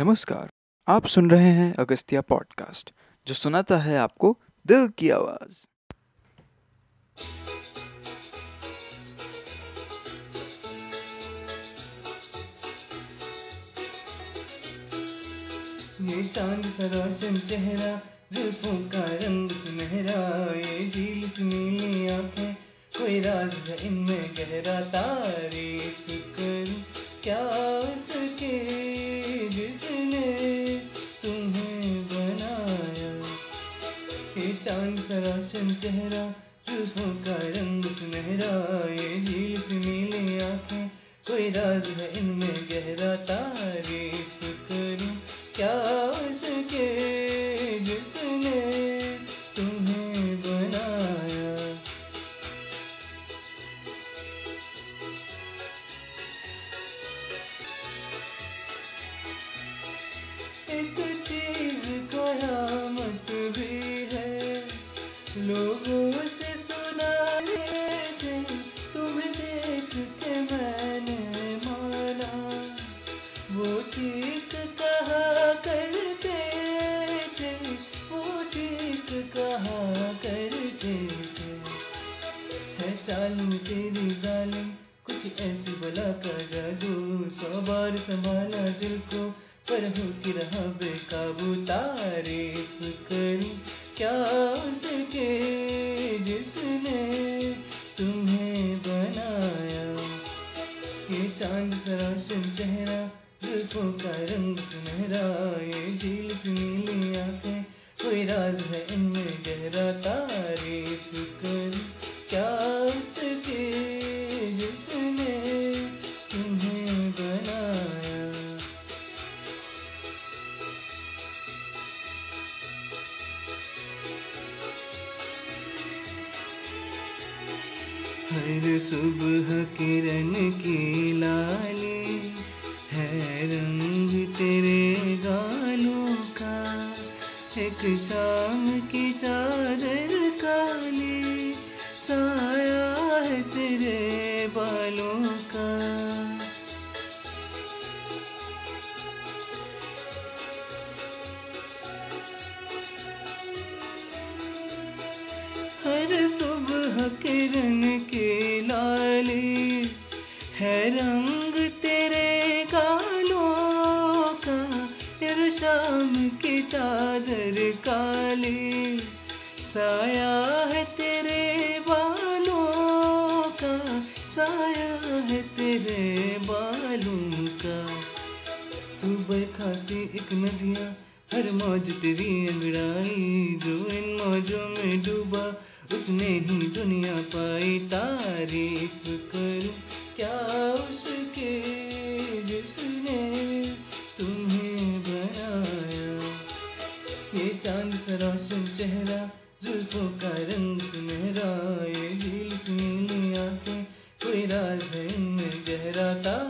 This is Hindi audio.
नमस्कार, आप सुन रहे हैं अगस्तिया पॉडकास्ट, जो सुनाता है आपको दिल की आवाज़। ये चाँद सा रोशन चेहरा, जुल्फों का रंग सुनहरा, ये झील सी आँखें, कोई राज है इनमें गहरा, तारीफ़ करूँ, क्या ये चाँद सराशन रोशन चेहरा, जुल्फों का रंग सुनहरा, ये झील सी नीली आँखें, कोई राज है इनमें गहरा है तेरी जालिम कुछ ऐसी बला का जादू, सौ बार संभाला दिल को। पर हो कि रहा बेकाबू तारीफ़ करूँ। क्या उसके जिसने तुम्हें बनाया। ये चाँद सा रोशन चेहरा, जुल्फों का रंग सुनहरा। ये झील सी नीली आँखें, कोई राज है इनमें गहरा तारीफ़ हर सुबह किरण की लाली है रंग तेरे गालों का एक शाम की चादर किरण के लाली है रंग तेरे गालों का, फिर शाम की चादर काली। साया है तेरे बालों का, साया है तेरे बालों का। तू एक नदियाँ, हर मौज तेरी अंगड़ाई जो इन मौजों में डूबा। उसने ही दुनिया पाई तारीफ़ करूँ। क्या उसके जिसने तुम्हें बनाया? ये चाँद सा रोशन चेहरा, जुल्फों का रंग सुनहरा। ये झील सी नीली आँखें, कोई राज है गहरा। तारीफ़